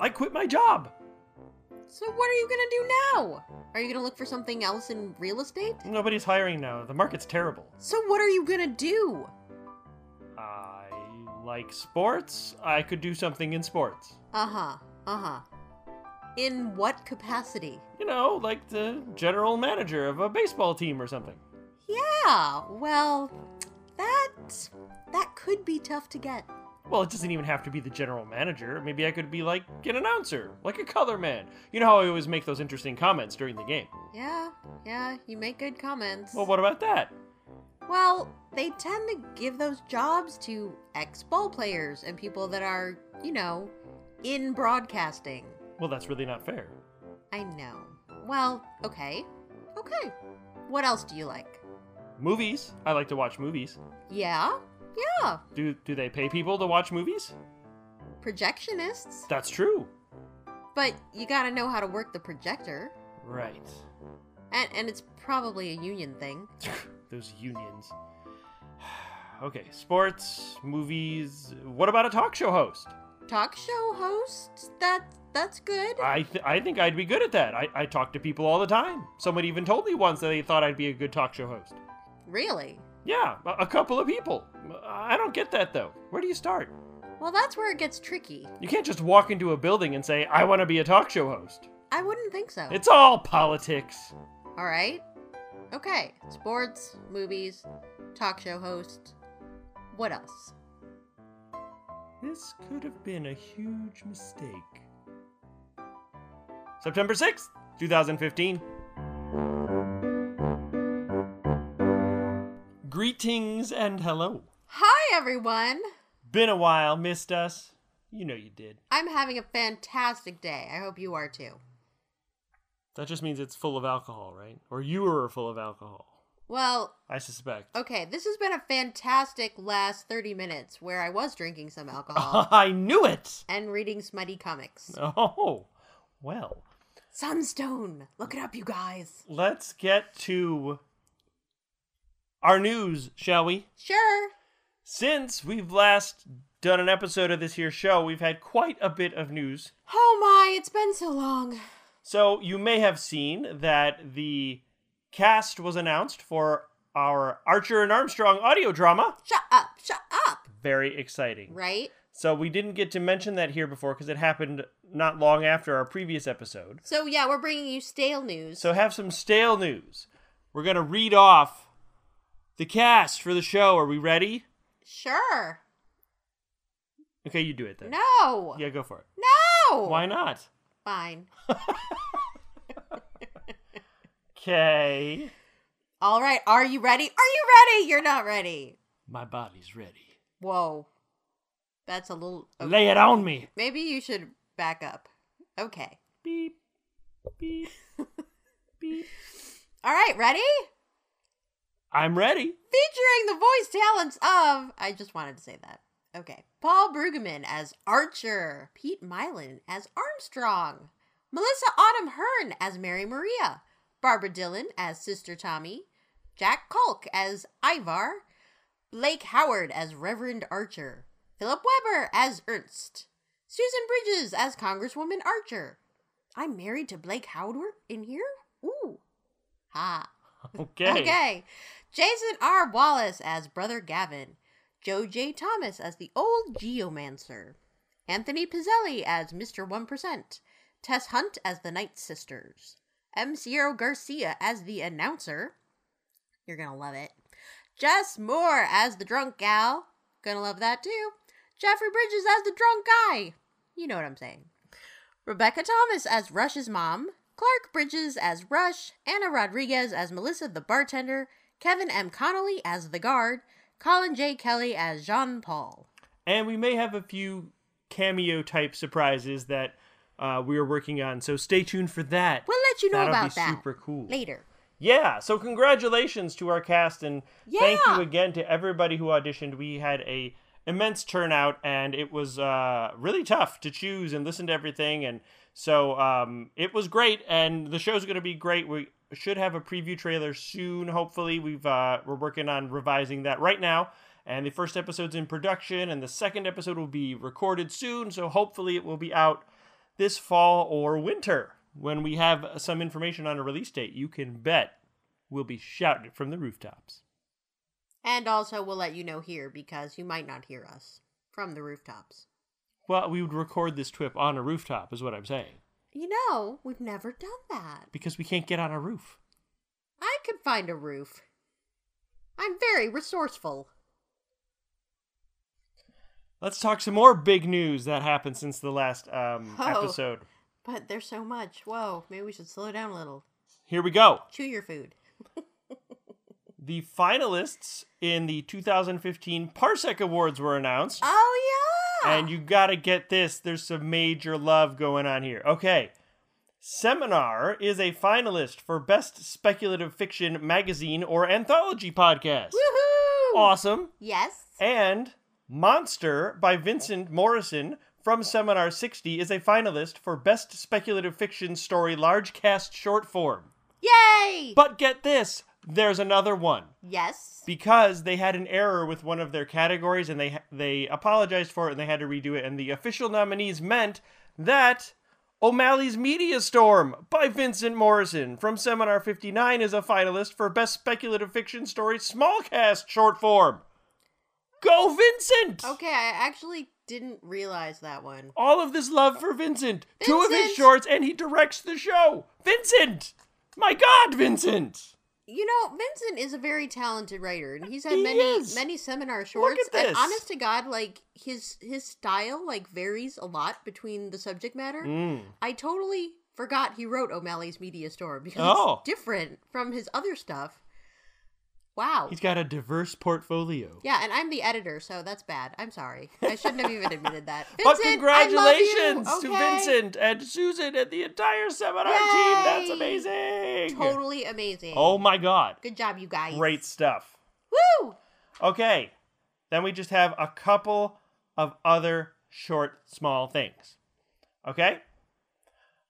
I quit my job. So what are you gonna do now? Are you gonna look for something else in real estate? Nobody's hiring now. The market's terrible. So what are you gonna do? I like sports. I could do something in sports. Uh huh. Uh huh. In what capacity? You know, like the general manager of a baseball team or something. Yeah. Well, that that could be tough to get. Well, it doesn't even have to be the general manager. Maybe I could be like an announcer, like a color man. You know how I always make those interesting comments during the game. Yeah. Yeah. You make good comments. Well, what about that? Well, they tend to give those jobs to ex ball players and people that are, you know, in broadcasting. Well, that's really not fair. I know. Well, okay. Okay. What else do you like? Movies. I like to watch movies. Yeah? Yeah. Do do they pay people to watch movies? Projectionists. That's true. But you gotta know how to work the projector. Right. And, and it's probably a union thing. Those unions. okay, sports, movies. What about a talk show host? Talk show host? That that's good. I th- I think I'd be good at that. I, I talk to people all the time. Someone even told me once that they thought I'd be a good talk show host. Really? Yeah, a, couple of people. I don't get that though. Where do you start? Well, that's where it gets tricky. You can't just walk into a building and say, I want to be a talk show host. I wouldn't think so. It's all politics. All right. Okay. Sports, movies, talk show host. What else? This could have been a huge mistake. September 6th, 2015. Greetings and hello. Hi, everyone. Been a while, missed us. You know you did. I'm having a fantastic day. I hope you are too. That just means it's full of alcohol, right? Or you were full of alcohol. Well, I suspect. okay, this has been a fantastic last 30 minutes where I was drinking some alcohol I knew it! and reading smutty comics. Oh, well. Sunstone! Look it up, you guys. Let's get to our news, shall we? Sure. Since we've last done an episode of this here show, we've had quite a bit of news. Oh my, it's been so long. So you may have seen that the cast was announced for our Archer and Armstrong audio drama. Shut up, shut up. Very exciting. Right? So we didn't get to mention that here before because it happened not long after our previous episode. So, yeah, we're bringing you stale news. So have some stale news. We're going to read off the cast for the show. Are we ready? sure. Okay, you do it then. No. Yeah, go for it. No. Why not? Fine. Okay. All right, are you ready? Are you ready? You're not ready. My body's ready. Whoa. That's a little. okay. Lay it on me. Maybe you should back up. Okay. Beep. Beep. beep. All right, ready? I'm ready. Featuring the voice talents of. I just wanted to say that. Okay. Paul Brueggemann as Archer. Pete Mylan as Armstrong. Melissa Autumn Hearn as Mary Maria. Barbara Dillon as Sister Tommy. Jack Culk as Ivar. Blake Howard as Reverend Archer. Philip Weber as Ernst. Susan Bridges as Congresswoman Archer. I'm married to Blake Howard in here? Ooh. Ha. Okay. Okay. Jason R. Wallace as Brother Gavin. Joe J. Thomas as the old Geomancer. Anthony Pizzelli as Mr. 1%. Tess Hunt as the Night Sisters. M. Sierra Garcia as the announcer. You're gonna love it. Jess Moore as the drunk gal. Gonna love that too. Jeffrey Bridges as the drunk guy. You know what I'm saying. Rebecca Thomas as Rush's mom. Clark Bridges as Rush. Anna Rodriguez as Melissa the bartender. Kevin M. Connolly as the guard. Colin J. Kelly as Jean Paul. And we may have a few cameo type surprises that uh, we are working on, so stay tuned for that. We'll let you know That'll about be that super cool. later. Yeah, so congratulations to our cast and thank you again to everybody who auditioned. We had a immense turnout and it was uh, really tough to choose and listen to everything and so um, it was great and the show's going to be great. We should have a preview trailer soon. Hopefully, we've uh, we're working on revising that right now. And the first episode's in production and the second episode will be recorded soon, so hopefully it will be out this fall or winter. When we have some information on a release date, you can bet we'll be shouting it from the rooftops. And also, we'll let you know here because you might not hear us from the rooftops. Well, we would record this trip on a rooftop, is what I'm saying, You know, we've never done that. because we can't get on a roof. I could find a roof. I'm very resourceful. Let's talk some more big news that happened since the last um, Oh. episode. But there's so much. Whoa, maybe we should slow down a little. Here we go. Chew your food. The finalists in the 2015 Parsec Awards were announced. Oh, yeah! And you gotta get this. There's some major love going on here. Okay. Seminar is a finalist for Best Speculative Fiction Magazine or Anthology Podcast. Woohoo! Awesome. Yes. And Monster by Vincent Morrison from Seminar 60 is a finalist for Best Speculative Fiction Story Large Cast Short Form. Yay! But get this, there's another one yes. because they had an error with one of their categories and they they apologized for it and they had to redo it and the official nominees meant that O'Malley's Media Storm by Vincent Morrison from Seminar 59 is a finalist for Best Speculative Fiction Story Small Cast Short Form. Go Vincent! Okay, I actually didn't realize that one. All of this love for Vincent. Two of his shorts and he directs the show. Vincent! My god, Vincent! You know, Vincent is a very talented writer, and he's had He many is. many seminar shorts. And honest to God, like his his style like varies a lot between the subject matter. Mm. I totally forgot he wrote O'Malley's Media Storm because Oh. it's different from his other stuff. Wow. He's got a diverse portfolio. yeah, and I'm the editor, so that's bad. I'm sorry. I shouldn't have even admitted that. But Vincent, you, congratulations to? Vincent and Susan and the entire seminar team. That's amazing. Totally amazing. Oh my god. Good job, you guys. Great stuff. Woo! Okay. Then we just have a couple of other short, small things. Okay?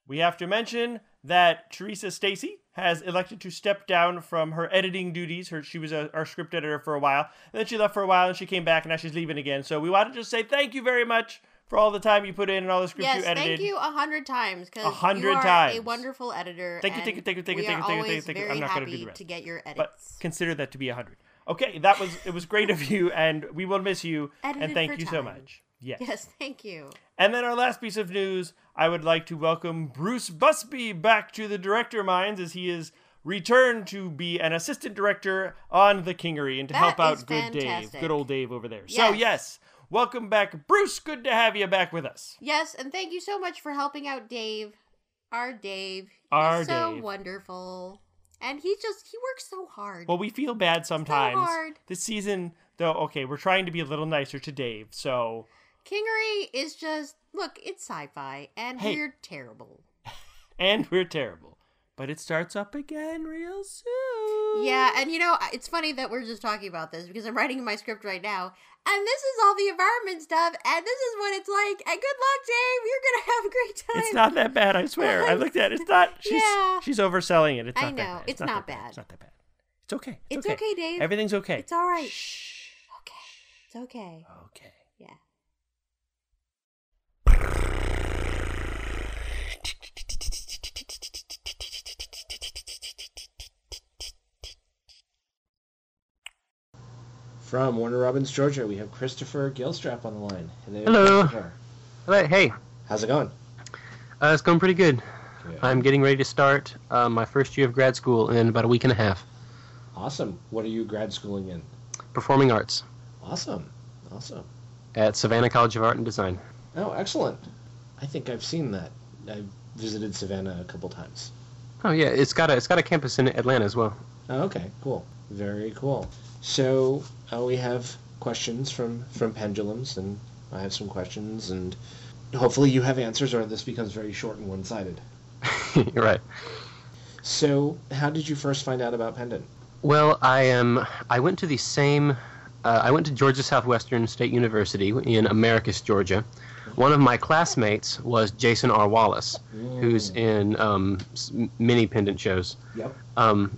We have to mention that Teresa Stacy has elected to step down from her editing duties. Her she was a, our script editor for a while, and then she left for a while, and she came back, and now she's leaving again. So we want to just say thank you very much for all the time you put in and all the scripts Yes, you edited. thank you a hundred times because A hundred times a wonderful editor. Thank you, thank you, thank you, thank you, thank you, thank you, thank you. I'm not gonna do happy the rest. to get your edits, but consider that to be a hundred. Okay, that was it. Was great of you, and we will miss you. and thank you so much. Yes. yes, thank you. And then our last piece of news, I would like to welcome Bruce Busby back to the director minds as he is returned to be an assistant director on The Kingery and to That help out good Dave, good old Dave over there. So Yes. yes, welcome back, Bruce. Good to have you back with us. Yes, and thank you so much for helping out Dave, our Dave. He's Our so Dave. wonderful, and he just he works so hard. Well, we feel bad sometimes. hard. This season, though, okay, we're trying to be a little nicer to Dave. So Kingery is just look, it's sci-fi, and Hey. we're terrible. and we're terrible, but it starts up again real soon. Yeah, and you know, it's funny that we're just talking about this because I'm writing my script right now, and this is all the environment stuff, and this is what it's like. And good luck, Dave. You're gonna have a great time. It's not that bad, I swear. I looked at it. It's not. She's Yeah. she's overselling it. It's I not that know. bad. It's not, not that bad. It's not that bad. It's okay. It's okay, Dave. Everything's okay. It's all right. Shh. Okay, it's okay. Okay. Yeah. From Warner Robins, Georgia, we have Christopher Gilstrap on the line. Hello. Christopher. Hello, Hey, How's it going? uh, it's going pretty good. Good. I'm getting ready to start uh, my first year of grad school in about a week and a half. Awesome. What are you grad schooling in? Performing arts Awesome. Awesome. at Savannah College of Art and Design. Oh, excellent. I think I've seen that. I've visited Savannah a couple times. Oh yeah, it's got a it's got a campus in Atlanta as well. Oh, okay, cool. Very cool. So uh, we have questions from from pendulums, and I have some questions, and hopefully you have answers, or this becomes very short and one-sided. You're right. So, how did you first find out about Pendant? Well, I am. I went to the same. Uh, I went to Georgia Southwestern State University in Americus, Georgia. One of my classmates was Jason R. Wallace, who's in um, many pendant shows. Yep. um,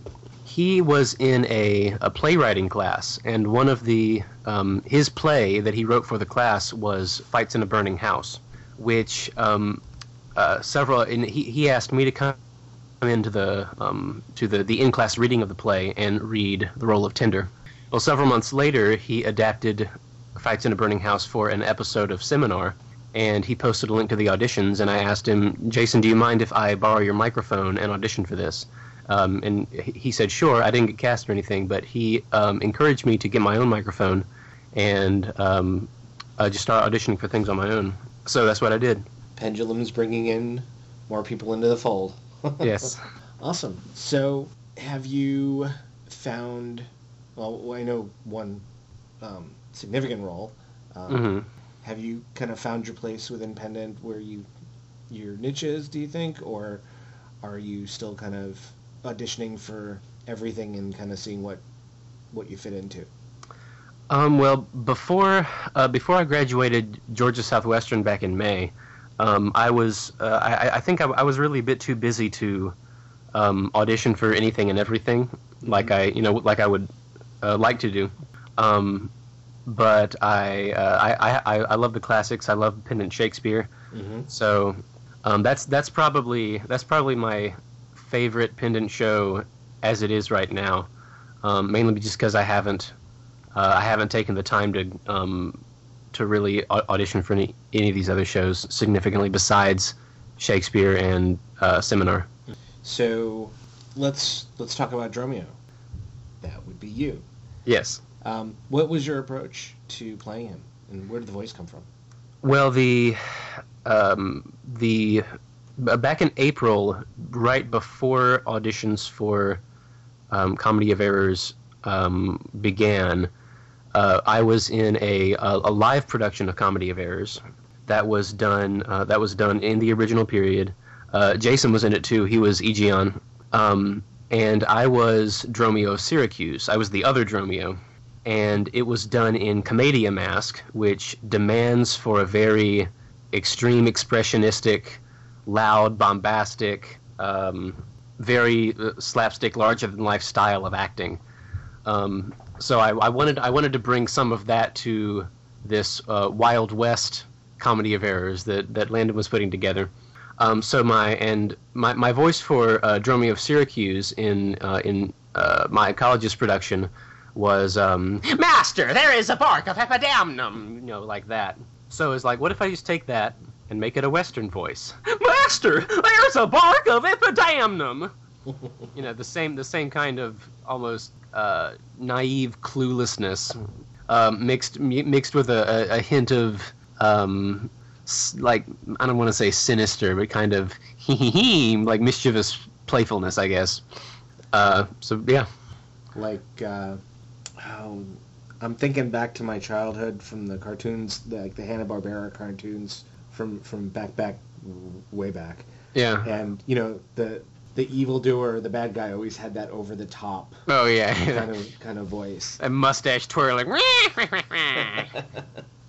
he was in a, a playwriting class, and one of the um, his play that he wrote for the class was "Fights in a Burning House," which um, uh, several, and he he asked me to come into the um, to the the in class reading of the play and read the role of Tinder. Well, several months later, he adapted Fights in a Burning House for an episode of Seminar, and he posted a link to the auditions. And I asked him, Jason, do you mind if I borrow your microphone and audition for this? Um, and he he said, sure. I didn't get cast or anything, but he um, encouraged me to get my own microphone and um, uh, just start auditioning for things on my own. So that's what I did. Pendulum's bringing in more people into the fold. Yes. Awesome. So, have you found? Well, I know one um, significant role. Um, hmm Have you kind of found your place within Pendant where you your niche is? Do you think, or are you still kind of auditioning for everything and kind of seeing what what you fit into? Um, well, before uh, before I graduated Georgia Southwestern back in May, um, I was uh, I, I think I, I was really a bit too busy to um, audition for anything and everything like I you know like I would uh, like to do. Um, but I, uh, I I I love the classics. I love Pendant Shakespeare. Mm-hmm. So um, that's that's probably that's probably my favorite pendant show as it is right now. Um, mainly just because I haven't uh, I haven't taken the time to um, to really au- audition for any any of these other shows significantly besides Shakespeare and uh, Seminar. So, let's let's talk about Dromio. That would be you. Yes. Um, what was your approach to playing him, and where did the voice come from? Well, the um, the back in April, right before auditions for um, Comedy of Errors um, began, uh, I was in a, a a live production of Comedy of Errors that was done uh, that was done in the original period. Uh, Jason was in it too. He was Aegeon, um, and I was Dromio of Syracuse. I was the other Dromio and it was done in commedia mask, which demands for a very extreme expressionistic, loud, bombastic, um, very uh, slapstick, larger than life style of acting. Um, so I, I wanted I wanted to bring some of that to this uh, Wild West comedy of errors that that Landon was putting together. Um, so my and my, my voice for uh, Dromio of Syracuse in uh, in uh, my college's production was um, Master, there is a bark of Epidamnum, you know, like that. So it's like, what if I just take that and make it a Western voice? Master, there's a bark of Epidamnum. you know, the same the same kind of almost uh, naive cluelessness, um, mixed mi- mixed with a, a, a hint of um, s- like I don't want to say sinister, but kind of hee hee hee, like mischievous playfulness, I guess. Uh, so yeah. Like, uh, oh, I'm thinking back to my childhood from the cartoons, like the Hanna Barbera cartoons from from back back way back, Yeah. and you know the the evildoer, the bad guy, always had that over the top Oh yeah. kind of kind of voice. a mustache twirling.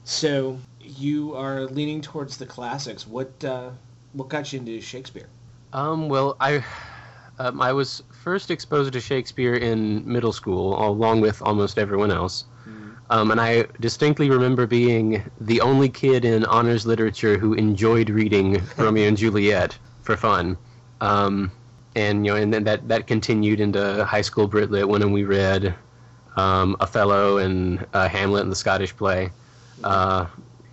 So you are leaning towards the classics. What uh, what got you into Shakespeare? um, well, I um, I was first exposed to Shakespeare in middle school, along with almost everyone else. Um, and I distinctly remember being the only kid in honors literature who enjoyed reading Romeo and Juliet for fun. Um, and you know, and then that that continued into high school Brit Lit when we read um, Othello and uh, Hamlet and the Scottish play. Uh,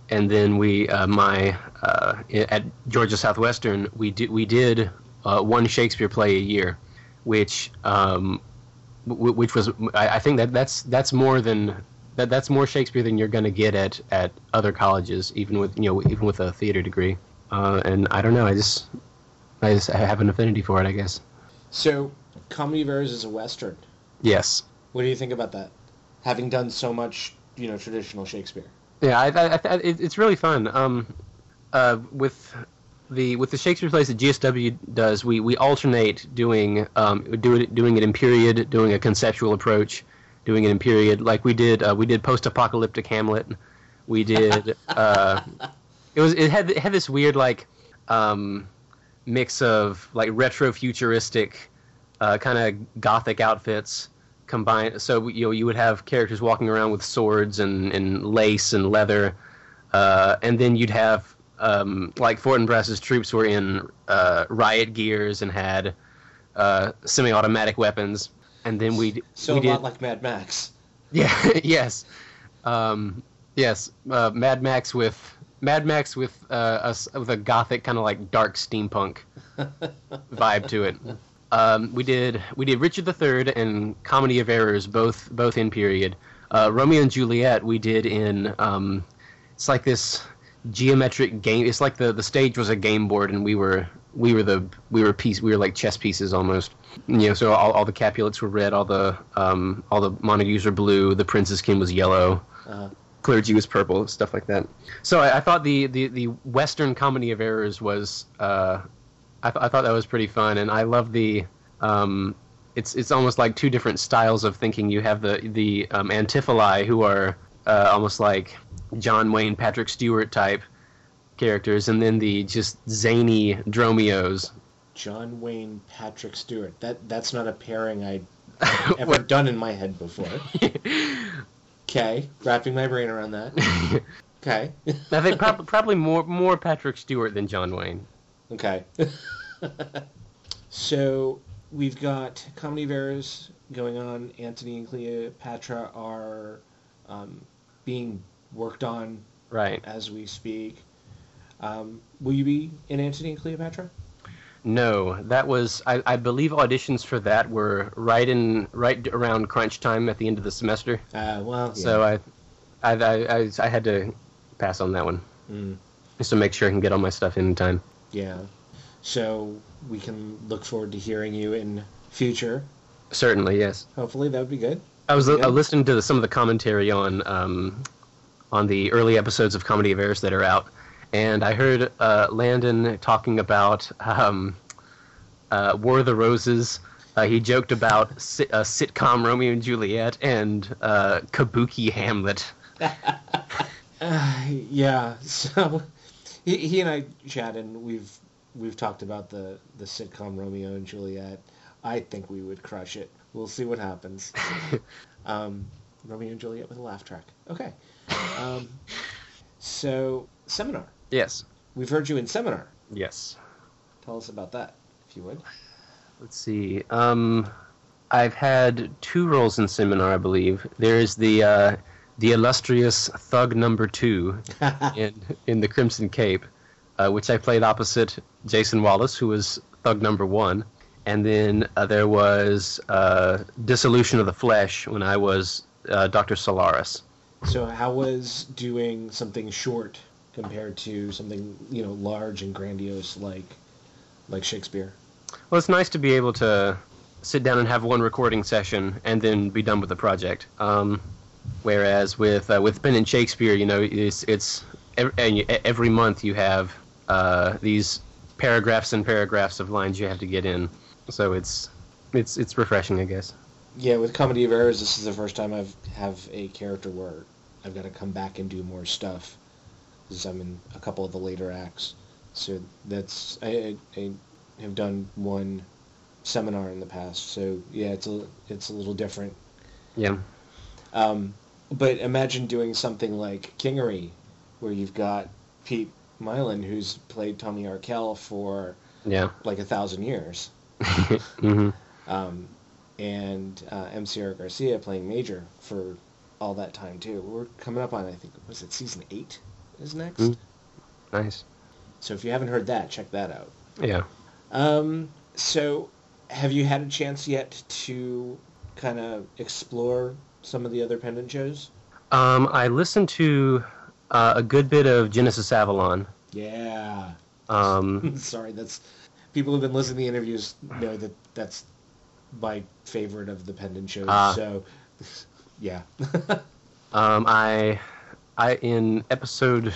and then we, uh, my uh, at Georgia Southwestern, we did we did uh, one Shakespeare play a year, which um, w- which was I, I think that that's that's more than that that's more Shakespeare than you're going to get at at other colleges, even with you know even with a theater degree. Uh, and I don't know, I just I just I have an affinity for it, I guess. So, Comedy of Errors is a western. Yes. What do you think about that? Having done so much, you know, traditional Shakespeare. Yeah, I, I, I, it, it's really fun. Um, uh, with the with the Shakespeare plays that GSW does, we, we alternate doing um, do it, doing it in period, doing a conceptual approach, doing it in period. Like we did, uh, we did post-apocalyptic Hamlet. We did. Uh, it was it had it had this weird like um, mix of like retro futuristic uh, kind of gothic outfits combined. So you know you would have characters walking around with swords and, and lace and leather, uh, and then you'd have um, like Fortinbras' troops were in uh, riot gears and had uh, semi-automatic weapons, and then we So we a did lot like Mad Max. yeah yes um, yes uh, Mad Max with Mad Max with uh, a s with a gothic kind of like dark steampunk vibe to it. Um, we did we did Richard III and Comedy of Errors both both in period. Uh, Romeo and Juliet we did in um, it's like this geometric game. It's like the the stage was a game board and we were we were the we were piece we were like chess pieces almost. You know, so all, all the Capulets were red, all the um, all the Montagues were blue, the Princess King was yellow Uh, clergy was purple, stuff like that. So I, I thought the, the, the Western comedy of errors was, uh, I, th- I thought that was pretty fun, and I love the, um, it's it's almost like two different styles of thinking. You have the the um, Antipholi who are uh, almost like John Wayne, Patrick Stewart type characters, and then the just zany Dromios. John Wayne, Patrick Stewart. That that's not a pairing I'd ever What- done in my head before. Okay, wrapping my brain around that. Okay, I think prob- probably more more Patrick Stewart than John Wayne. okay. so we've got comedy of errors going on. Antony and Cleopatra are um, being worked on Right. as we speak. Um, will you be in Antony and Cleopatra? No, that was I, I believe auditions for that were right in right around crunch time at the end of the semester. Uh, well, yeah. So I, I, I, I, I had to pass on that one Mm, just to make sure I can get all my stuff in time. yeah. So we can look forward to hearing you in future. Certainly, yes. Hopefully, that would be good. I was Yeah. uh, listening to the, some of the commentary on um, on the early episodes of Comedy of Errors that are out, and I heard uh, Landon talking about um, uh, War of the Roses. Uh, he joked about si- uh, sitcom Romeo and Juliet and uh, Kabuki Hamlet. Uh, yeah. So he, he and I chat, and We've we've talked about the the sitcom Romeo and Juliet. I think we would crush it. We'll see what happens. um, Romeo and Juliet with a laugh track. Okay. Um, so seminar. Yes. We've heard you in seminar. Yes. Tell us about that, if you would. Let's see. Um, I've had two roles in seminar, I believe. There is the uh, the illustrious Thug Number Two in in the Crimson Cape, uh, which I played opposite Jason Wallace, who was Thug Number One, and then uh, there was uh, Dissolution of the Flesh when I was uh, Doctor Solaris. So how was doing something short compared to something you know large and grandiose like like Shakespeare? Well, it's nice to be able to sit down and have one recording session and then be done with the project. Um, whereas with uh, with Pendant Shakespeare, you know, it's it's every, every month you have uh, these paragraphs and paragraphs of lines you have to get in. So it's it's it's refreshing, I guess. Yeah, with Comedy of Errors, this is the first time I've have a character where I've got to come back and do more stuff because I'm in a couple of the later acts. So that's I, I, I have done one seminar in the past. So yeah, it's a it's a little different. Yeah. Um, but imagine doing something like Kingery, where you've got Pete Mylan, who's played Tommy Arkell for Yeah. like a thousand years, hmm um, and uh, M. Sierra Garcia playing Major for all that time too. We're coming up on I think was it season eight is next. Mm. Nice. So if you haven't heard that, check that out. Yeah. Um, so have you had a chance yet to kind of explore some of the other pendant shows? Um, I listened to uh, a good bit of Genesis Avalon. Yeah. Um, Sorry, that's people who've been listening to the interviews know that that's my favorite of the pendant shows. Ah. So, yeah. Um, I, I in episode,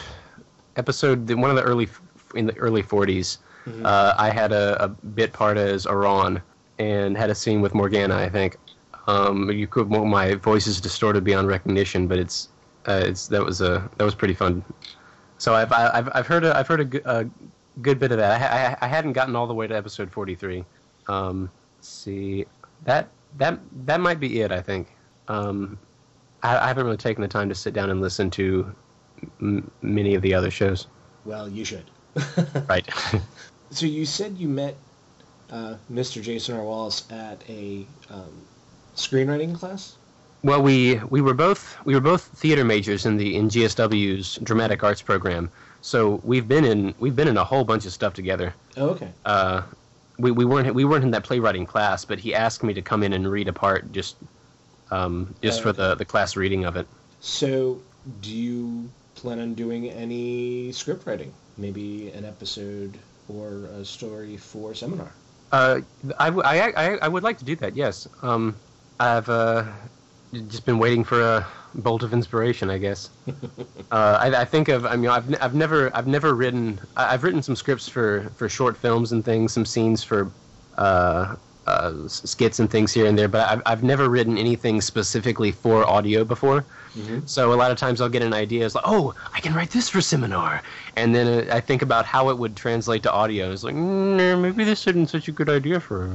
episode one of the early in the early 40s, Mhm. uh, I had a, a bit part as Iran and had a scene with Morgana. I think. Um, you could well, my voice is distorted beyond recognition, but it's uh, it's that was a that was pretty fun. So I've I've I've heard a, I've heard a, a good bit of that. I, I I hadn't gotten all the way to episode 43. Um, let's see that that that might be it. I think. Um, I, I haven't really taken the time to sit down and listen to m- many of the other shows. Well, you should. Right. So you said you met uh, Mr. Jason R. Wallace at a um, screenwriting class. well, we we were both we were both theater majors in the in GSW's dramatic arts program. So we've been in we've been in a whole bunch of stuff together. Oh, okay. Uh, we, we weren't we weren't in that playwriting class, but he asked me to come in and read a part just um, just Oh, for the, the class reading of it. So do you plan on doing any script writing? Maybe an episode or a story for seminar? Uh, I, w- I, I, I would like to do that. Yes. Um, I've uh, just been waiting for a bolt of inspiration, I guess. uh, I, I think of I mean I've, I've never I've never written I've written some scripts for for short films and things, some scenes for uh, uh, skits and things here and there, but I've I've never written anything specifically for audio before. Mhm. So a lot of times I'll get an idea, it's like, oh, I can write this for seminar, and then uh, I think about how it would translate to audio. It's like, mm, maybe this isn't such a good idea for.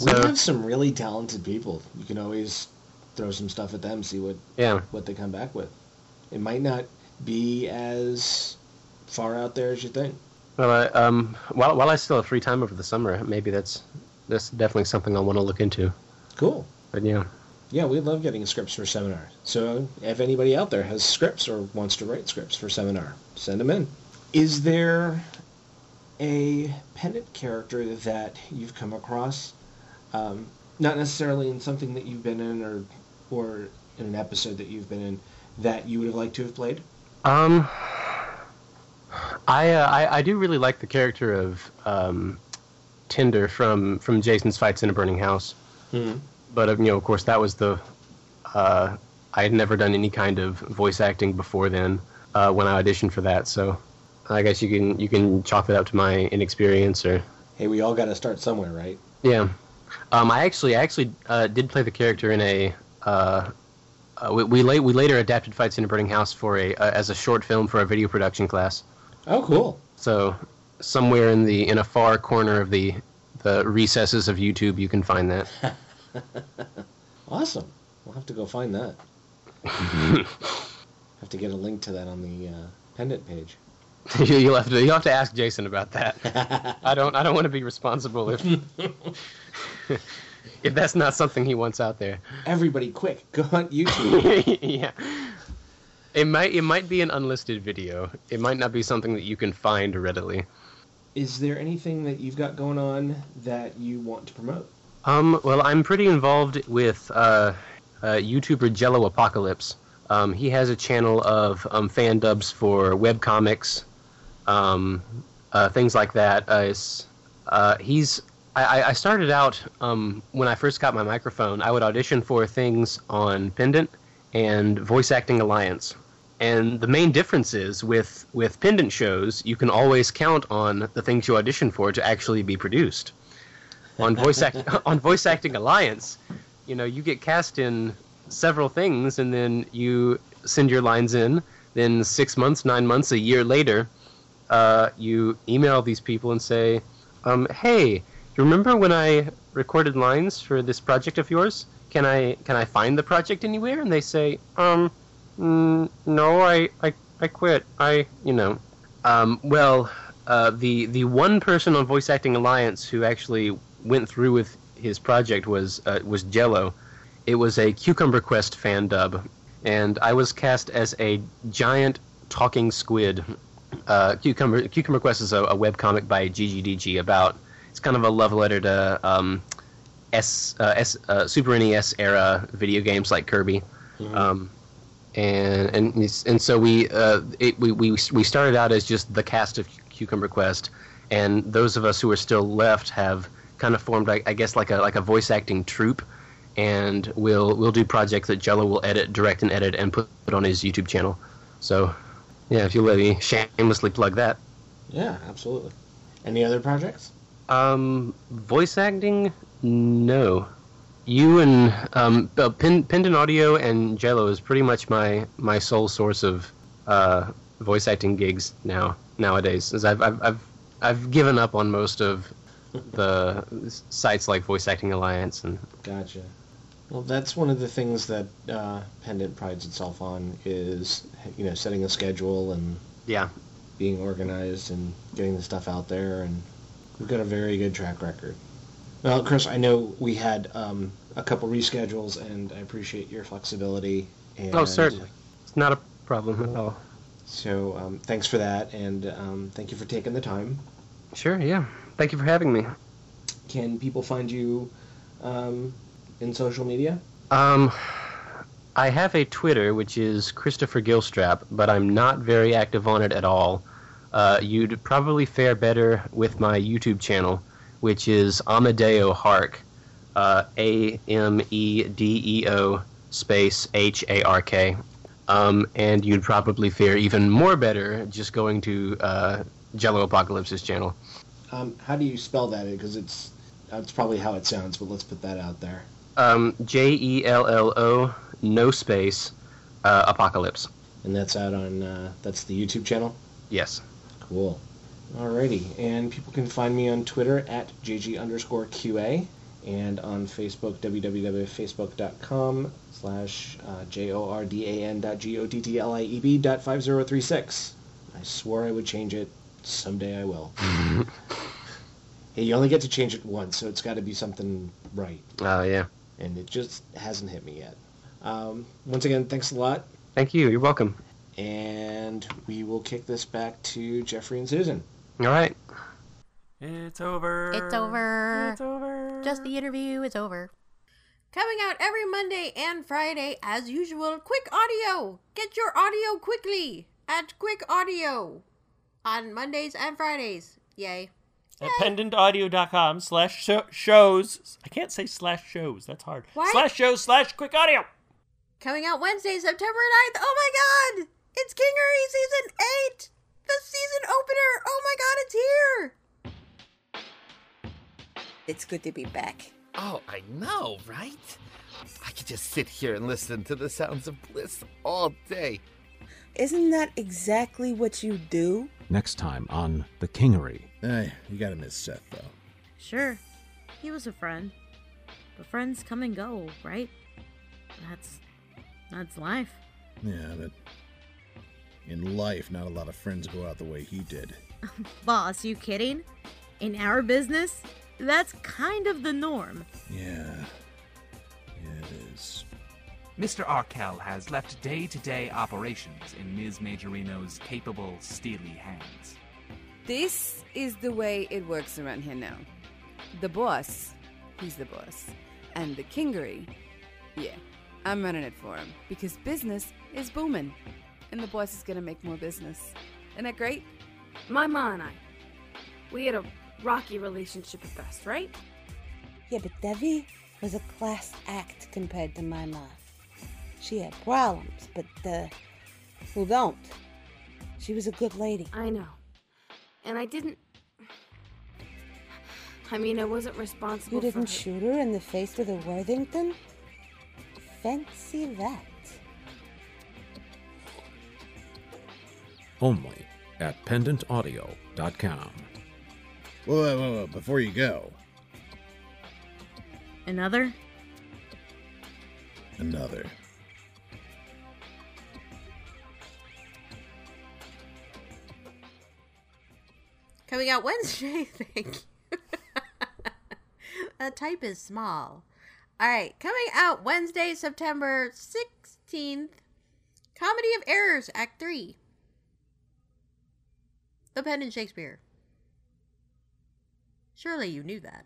we have some really talented people. You can always throw some stuff at them, see what, yeah, what they come back with. It might not be as far out there as you think. well, uh, um, while while I still have free time over the summer, maybe that's that's definitely something I want to look into. Cool. But yeah, Yeah, we love getting scripts for seminar. So if anybody out there has scripts or wants to write scripts for seminar, send them in. Is there a pendant character that you've come across, um, not necessarily in something that you've been in or or in an episode that you've been in, that you would have liked to have played? um, I, uh, I I do really like the character of um, Tinder from from Jason's Fights in a Burning House. Hmm. but uh, you know, of course, that was the. Uh, I had never done any kind of voice acting before then uh, when I auditioned for that, so I guess you can you can chalk that up to my inexperience or Hey, we all got to start somewhere, right? yeah. Um, I actually I actually uh, did play the character in a. Uh, uh, we we, la- we later adapted Fights in a Burning House for a uh, as a short film for a video production class. Oh, cool. So somewhere in the in a far corner of the the recesses of YouTube, you can find that. Awesome. We'll have to go find that. have to get a link to that on the uh, pendant page. You- you'll have to you'll have to ask Jason about that. I don't I don't want to be responsible if if that's not something he wants out there. Everybody, quick, go on YouTube. yeah. It might it might be an unlisted video. It might not be something that you can find readily. Is there anything that you've got going on that you want to promote? Um, well, I'm pretty involved with uh, uh, YouTuber Jello Apocalypse. Um, he has a channel of um, fan dubs for webcomics, um, uh, things like that. Uh, uh, he's I, I- started out um, when I first got my microphone. I would audition for things on Pendant and Voice Acting Alliance. And the main difference is with with pendant shows, you can always count on the things you audition for to actually be produced on voice act on voice acting alliance you know you get cast in several things and then you send your lines in then six months nine months a year later uh, you email these people and say um, hey you remember when i recorded lines for this project of yours can i can i find the project anywhere and they say um mm, no i i, I quit i you know um, well uh, the the one person on Voice Acting Alliance who actually went through with his project was uh, was Jello. It was a Cucumber Quest fan dub, and I was cast as a giant talking squid. Uh, Cucumber Cucumber Quest is a, a webcomic by GGDG about it's kind of a love letter to um, S, uh, S uh, Super NES era video games like Kirby. Um, and and and so we uh, it, we we we started out as just the cast of Cucumber Quest, and those of us who are still left have kind of formed, I, I guess, like a like a voice acting troupe, and we'll we'll do projects that Jello will edit, direct, and edit, and put on his YouTube channel. So, yeah, if you'll let me shamelessly plug that. Yeah, absolutely. Any other projects? Um, voice acting, no. You and um, uh, Pin, Pendant Audio and Jello is pretty much my my sole source of uh, voice acting gigs now nowadays. As I've, I've I've I've given up on most of the sites like Voice Acting Alliance and Gotcha. Well, that's one of the things that uh, Pendant prides itself on is, you know, setting a schedule and yeah. being organized and getting the stuff out there, and we've got a very good track record. Well, Chris, I know we had um, a couple reschedules, and I appreciate your flexibility. And Oh, certainly. It's not a problem at all. So um, thanks for that, and um, thank you for taking the time. Sure, yeah. Thank you for having me. Can people find you um, in social media? Um, I have a Twitter, which is Christopher Gilstrap, but I'm not very active on it at all. Uh, you'd probably fare better with my YouTube channel, which is Amedeo Hark, uh, A M E D E O space H A R K. Um, and you'd probably fare even more better just going to uh, Jello Apocalypse's channel. Um, how do you spell that? Because it's that's probably how it sounds, but let's put that out there. Um, J E L L O, no space, uh, Apocalypse. And that's out on uh, that's the YouTube channel. Yes. Cool. Alrighty, and people can find me on Twitter at jg underscore qa, and on Facebook www.facebook.com slash uh, j-o-r-d-a-n dot g-o-t-t-l-i-e-b dot 5036. I swore I would change it. Someday I will. hey, you only get to change it once, so it's got to be something right, Oh, yeah. and it just hasn't hit me yet. Um, once again, thanks a lot, Thank you. You're welcome. And we will kick this back to Jeffrey and Susan. All right. It's over. It's over. It's over. Just the interview is over. Coming out every Monday and Friday, as usual, Quick Audio. Get your audio quickly at Quick Audio on Mondays and Fridays. Yay. At pendantaudio.com slash shows. I can't say slash shows. That's hard. What? Slash shows slash quick audio. Coming out Wednesday, September 9th. Oh my god! It's Kingery Season 8! The season opener! Oh my god, it's here! It's good to be back. Oh, I know, right? I could just sit here and listen to the sounds of bliss all day. Isn't that exactly what you do? Next time on The Kingery. Hey, you gotta miss Seth, though. Sure, he was a friend. But friends come and go, right? That's that's life. Yeah, but in life, not a lot of friends go out the way he did. Boss, you kidding? In our business, that's kind of the norm. Yeah. Yeah, it is. Mr. Arkell has left day to day operations in Ms. Majorino's capable, steely hands. This is the way it works around here now. The boss, he's the boss. And the kingery, yeah, I'm running it for him because business is booming. And the boss is gonna make more business. Isn't that great? My ma and I, we had a rocky relationship at best, right? Yeah, but Devi was a class act compared to my mom. She had problems, but uh, who don't? She was a good lady. I know. And I didn't. I mean, I wasn't responsible You didn't her- shoot her in the face with a Worthington? Fancy that. Only at pendantaudio.com. Whoa, whoa, whoa, whoa, before you go, Another? another. Coming out Wednesday, thank you. that type is small. Alright, coming out Wednesday, September 16th. Comedy of Errors, Act 3. The Pendant Shakespeare. Surely you knew that.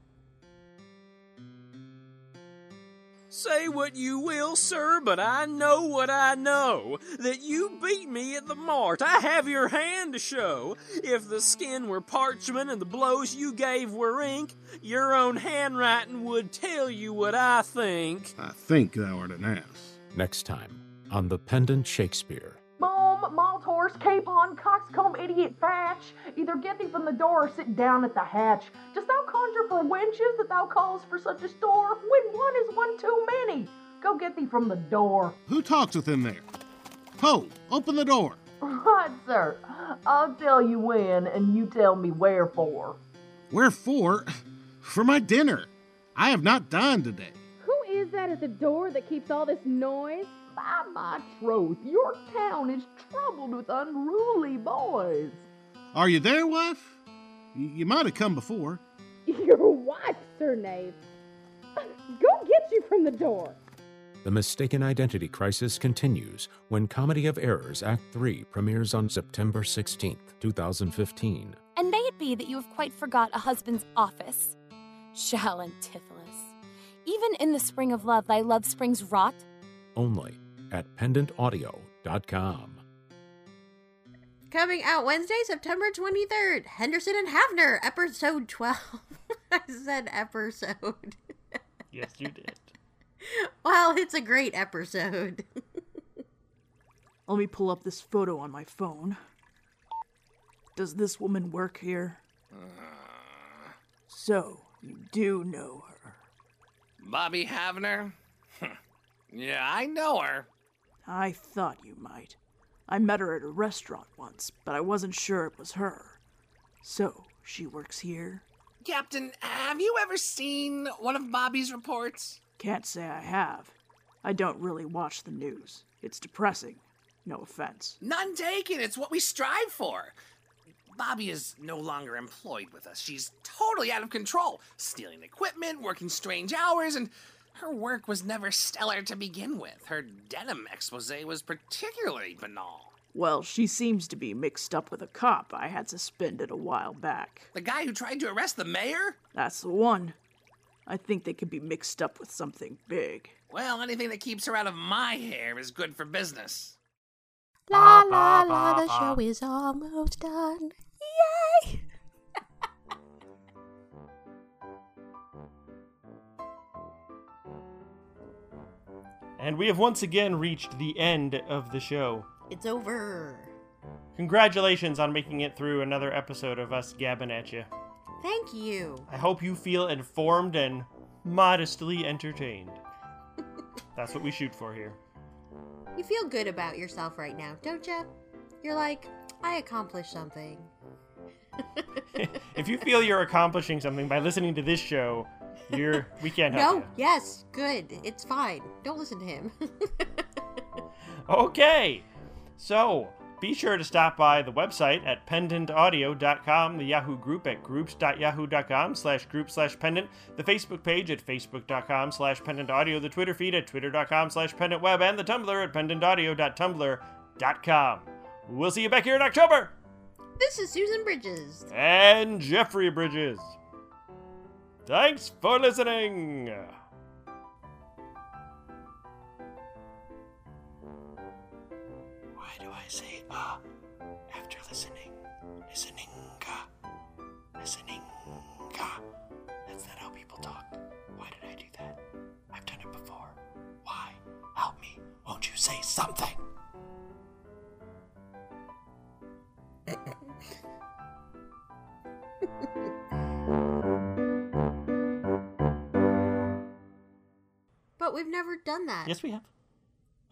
Say what you will, sir, but I know what I know. That you beat me at the mart. I have your hand to show. If the skin were parchment and the blows you gave were ink, your own handwriting would tell you what I think. I think thou art an ass. Next time on The Pendant Shakespeare. Boom, malt horse, capon, coxcomb, idiot, fatch. Either get thee from the door or sit down at the hatch. Dost thou conjure for wenches that thou callest for such a store? When one is one too many. Go get thee from the door. Who talks within there? Ho, open the door. Right, sir. I'll tell you when, and you tell me wherefore. Wherefore? For my dinner. I have not dined today. Who is that at the door that keeps all this noise? By my troth, your town is troubled with unruly boys. Are you there, wife? You might have come before. Your wife, Sir Knave. Go get you from the door. The mistaken identity crisis continues when Comedy of Errors Act 3 premieres on September 16th, 2015. And may it be that you have quite forgot a husband's office. Shall Antipholus. Even in the spring of love, thy love springs rot. Only at pendantaudio.com. Coming out Wednesday, September 23rd. Henderson and Havner, episode 12. I said episode. Yes, you did. Well, it's a great episode. Let me pull up this photo on my phone. Does this woman work here? Uh. So, you do know her. Bobby Havner? yeah, I know her. I thought you might. I met her at a restaurant once, but I wasn't sure it was her. So, she works here? Captain, have you ever seen one of Bobby's reports? Can't say I have. I don't really watch the news. It's depressing. No offense. None taken. It's what we strive for. Bobby is no longer employed with us. She's totally out of control, stealing equipment, working strange hours, and her work was never stellar to begin with. Her denim expose was particularly banal. Well, she seems to be mixed up with a cop I had suspended a while back. The guy who tried to arrest the mayor? That's the one. I think they could be mixed up with something big. Well, anything that keeps her out of my hair is good for business. La la la, the show is almost done. Yay! And we have once again reached the end of the show. It's over. Congratulations on making it through another episode of us gabbing at you. Thank you. I hope you feel informed and modestly entertained. That's what we shoot for here. You feel good about yourself right now, don't you? You're like, I accomplished something. if you feel you're accomplishing something by listening to this show, you're we can't help No, you. yes, good. It's fine. Don't listen to him. Okay, so be sure to stop by the website at pendantaudio.com, the Yahoo group at groups.yahoo.com slash group slash pendant, the Facebook page at facebook.com slash pendantaudio, the Twitter feed at twitter.com slash pendantweb, and the Tumblr at pendantaudio.tumblr.com. We'll see you back here in October! this is Susan Bridges. And Jeffrey Bridges. Thanks for listening! Why do I say uh after listening? Listening Listening That's not how people talk. Why did I do that? I've done it before. Why? Help me. Won't you say something? We've never done that. Yes, we have.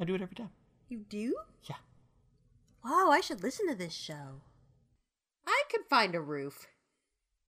I do it every time. You do? Yeah. Wow, I should listen to this show. I could find a roof.